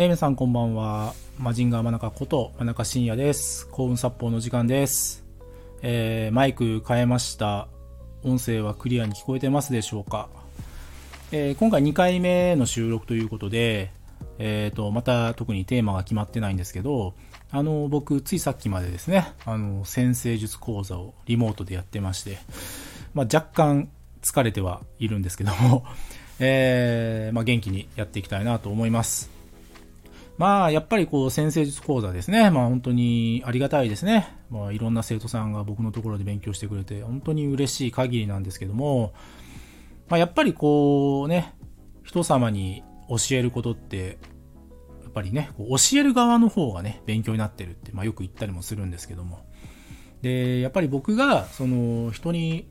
えー、皆さんこんばんは。マジンガー真中こと真中深也です。幸運殺法の時間です。えー、マイク変えました。音声はクリアに聞こえてますでしょうか、えー、今回2回目の収録ということで、えーと、また特にテーマが決まってないんですけど、あの、僕、ついさっきまでですね、あの、先生術講座をリモートでやってまして、まあ、若干疲れてはいるんですけども、えー、まあ、元気にやっていきたいなと思います。まあ、やっぱりこう、先生術講座ですね。まあ、本当にありがたいですね。まあ、いろんな生徒さんが僕のところで勉強してくれて、本当に嬉しい限りなんですけども、まあ、やっぱりこうね、人様に教えることって、やっぱりね、こう教える側の方がね、勉強になってるって、まあ、よく言ったりもするんですけども。で、やっぱり僕が、その、人に、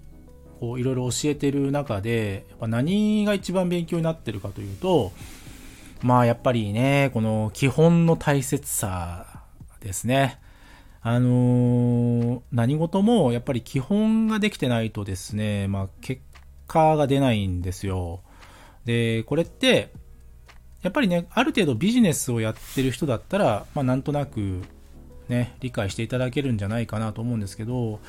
こう、いろいろ教えてる中で、やっぱ何が一番勉強になってるかというと、まあやっぱりね、この基本の大切さですね。あのー、何事もやっぱり基本ができてないとですね、まあ結果が出ないんですよ。で、これって、やっぱりね、ある程度ビジネスをやってる人だったら、まあなんとなくね、理解していただけるんじゃないかなと思うんですけど、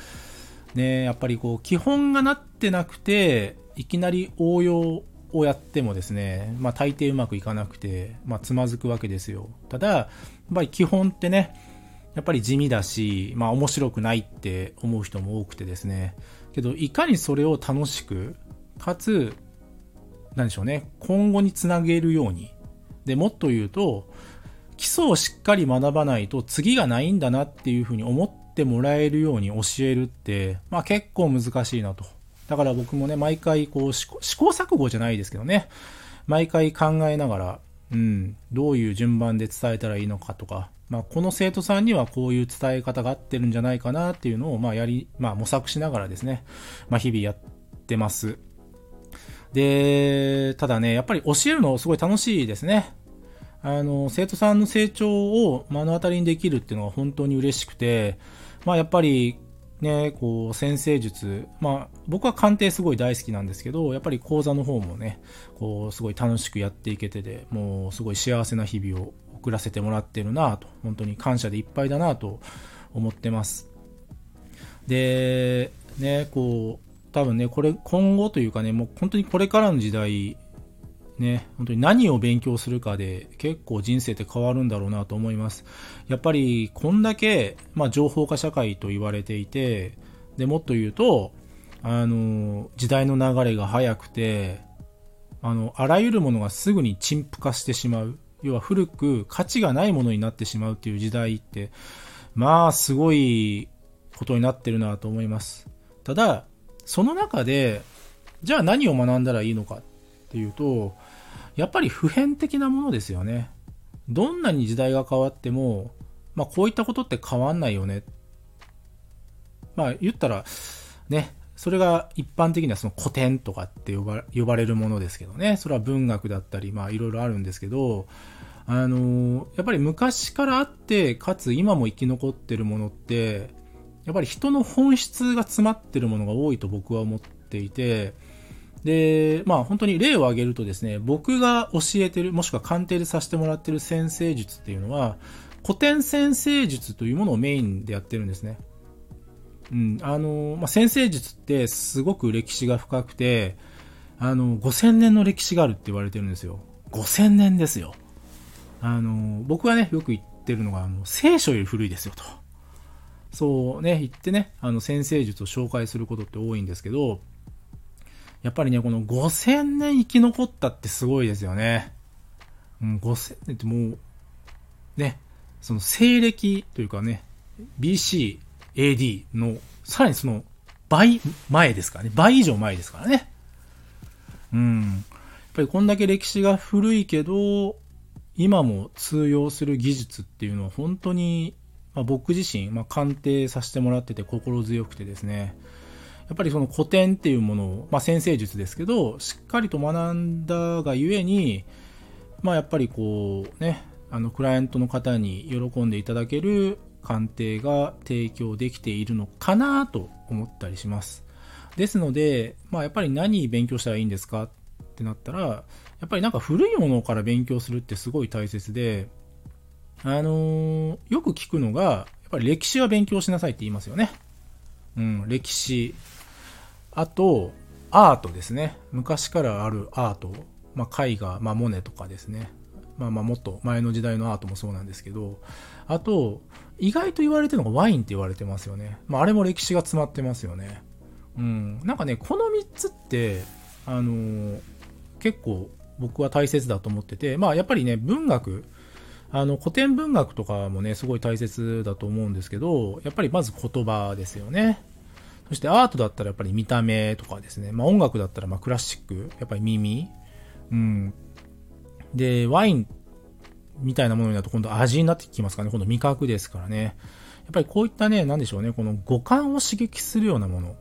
ね、やっぱりこう基本がなってなくて、いきなり応用をやってもですね、まあ大抵うまくいかなくて、まあつまずくわけですよ。ただ、やっぱり基本ってね、やっぱり地味だし、まあ面白くないって思う人も多くてですね、けどいかにそれを楽しく、かつ、なんでしょうね、今後につなげるように。で、もっと言うと、基礎をしっかり学ばないと次がないんだなっていうふうに思ってもらえるように教えるって、まあ結構難しいなと。だから僕もね、毎回こう試行、錯誤じゃないですけどね、毎回考えながら、うん、どういう順番で伝えたらいいのかとか、まあ、この生徒さんにはこういう伝え方が合ってるんじゃないかなっていうのを、まあ、やり、まあ、模索しながらですね、まあ、日々やってます。で、ただね、やっぱり教えるのすごい楽しいですね。あの、生徒さんの成長を目の当たりにできるっていうのは本当に嬉しくて、まあ、やっぱり、ね、こう、先生術。まあ、僕は鑑定すごい大好きなんですけど、やっぱり講座の方もね、こう、すごい楽しくやっていけてて、もう、すごい幸せな日々を送らせてもらってるなと、本当に感謝でいっぱいだなと思ってます。で、ね、こう、多分ね、これ、今後というかね、もう本当にこれからの時代、ね、本当に何を勉強するかで結構人生って変わるんだろうなと思います。やっぱりこんだけ、まあ、情報化社会と言われていて、で、もっと言うと、あの、時代の流れが速くて、あの、あらゆるものがすぐに陳腐化してしまう。要は古く価値がないものになってしまうっていう時代って、まあ、すごいことになってるなと思います。ただ、その中で、じゃあ何を学んだらいいのかっていうと、やっぱり普遍的なものですよね。どんなに時代が変わっても、まあこういったことって変わんないよね。まあ言ったら、ね、それが一般的にはその古典とかって呼ば呼ばれるものですけどね。それは文学だったり、まあいろいろあるんですけど、あのやっぱり昔からあって、かつ今も生き残ってるものって、やっぱり人の本質が詰まってるものが多いと僕は思っていて、で、まあ本当に例を挙げるとですね、僕が教えてる、もしくは鑑定でさせてもらってる先生術っていうのは、古典先生術というものをメインでやってるんですね。うん、あの、まあ、先生術ってすごく歴史が深くて、あの、5000年の歴史があるって言われてるんですよ。5000年ですよ。あの、僕はね、よく言ってるのが、あの、聖書より古いですよと。そうね、言ってね、あの、先生術を紹介することって多いんですけど、やっぱりね、この5000年生き残ったってすごいですよね。うん、5000年ってもう、ね、その西暦というかね、BC、AD の、さらにその倍前ですからね。倍以上前ですからね。うん。やっぱりこんだけ歴史が古いけど、今も通用する技術っていうのは本当に、まあ、僕自身、まあ、鑑定させてもらってて心強くてですね。やっぱりその古典っていうものを、まあ、先生術ですけど、しっかりと学んだがゆえに、まあ、やっぱりこうね、あの、クライアントの方に喜んでいただける鑑定が提供できているのかなと思ったりします。ですので、まあ、やっぱり何勉強したらいいんですか？ってなったら、やっぱりなんか古いものから勉強するってすごい大切で、あのー、よく聞くのが、やっぱり歴史は勉強しなさいって言いますよね。うん、歴史。あと、アートですね。昔からあるアート。まあ、絵画、まあ、モネとかですね。まあまあもっと前の時代のアートもそうなんですけど、あと、意外と言われてるのがワインって言われてますよね。まああれも歴史が詰まってますよね。うん。なんかね、この3つって、あのー、結構僕は大切だと思ってて、まあやっぱりね、文学、あの古典文学とかもね、すごい大切だと思うんですけど、やっぱりまず言葉ですよね。そしてアートだったらやっぱり見た目とかですね。まあ音楽だったらまあクラシック、やっぱり耳。うん。で、ワインみたいなものになると今度味になってきますからね。今度味覚ですからね。やっぱりこういったね、なんでしょうね。この五感を刺激するようなもの。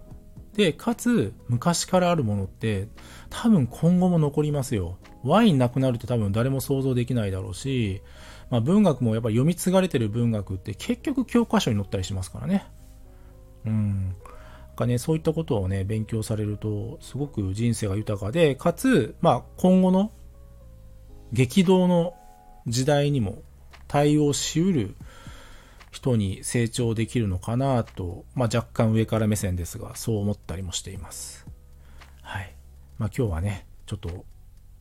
で、かつ、昔からあるものって、多分今後も残りますよ。ワインなくなると多分誰も想像できないだろうし、まあ文学もやっぱり読み継がれてる文学って結局教科書に載ったりしますからね。うん。かね、そういったことをね、勉強されると、すごく人生が豊かで、かつ、まあ今後の激動の時代にも対応しうる人に成長できるのかなと、まあ、若干上から目線ですが、そう思ったりもしています。はい。まあ、今日はね、ちょっと、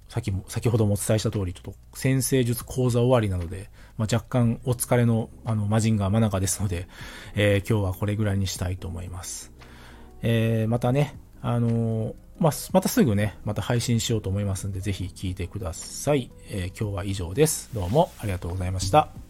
先も、先ほどもお伝えした通り、ちょっと先生術講座終わりなので、まあ、若干お疲れの、あの、マジンガー真中ですので、えー、今日はこれぐらいにしたいと思います。えー、またね、あのーまあ、またすぐね、また配信しようと思いますんで、ぜひ聴いてください。えー、今日は以上です。どうもありがとうございました。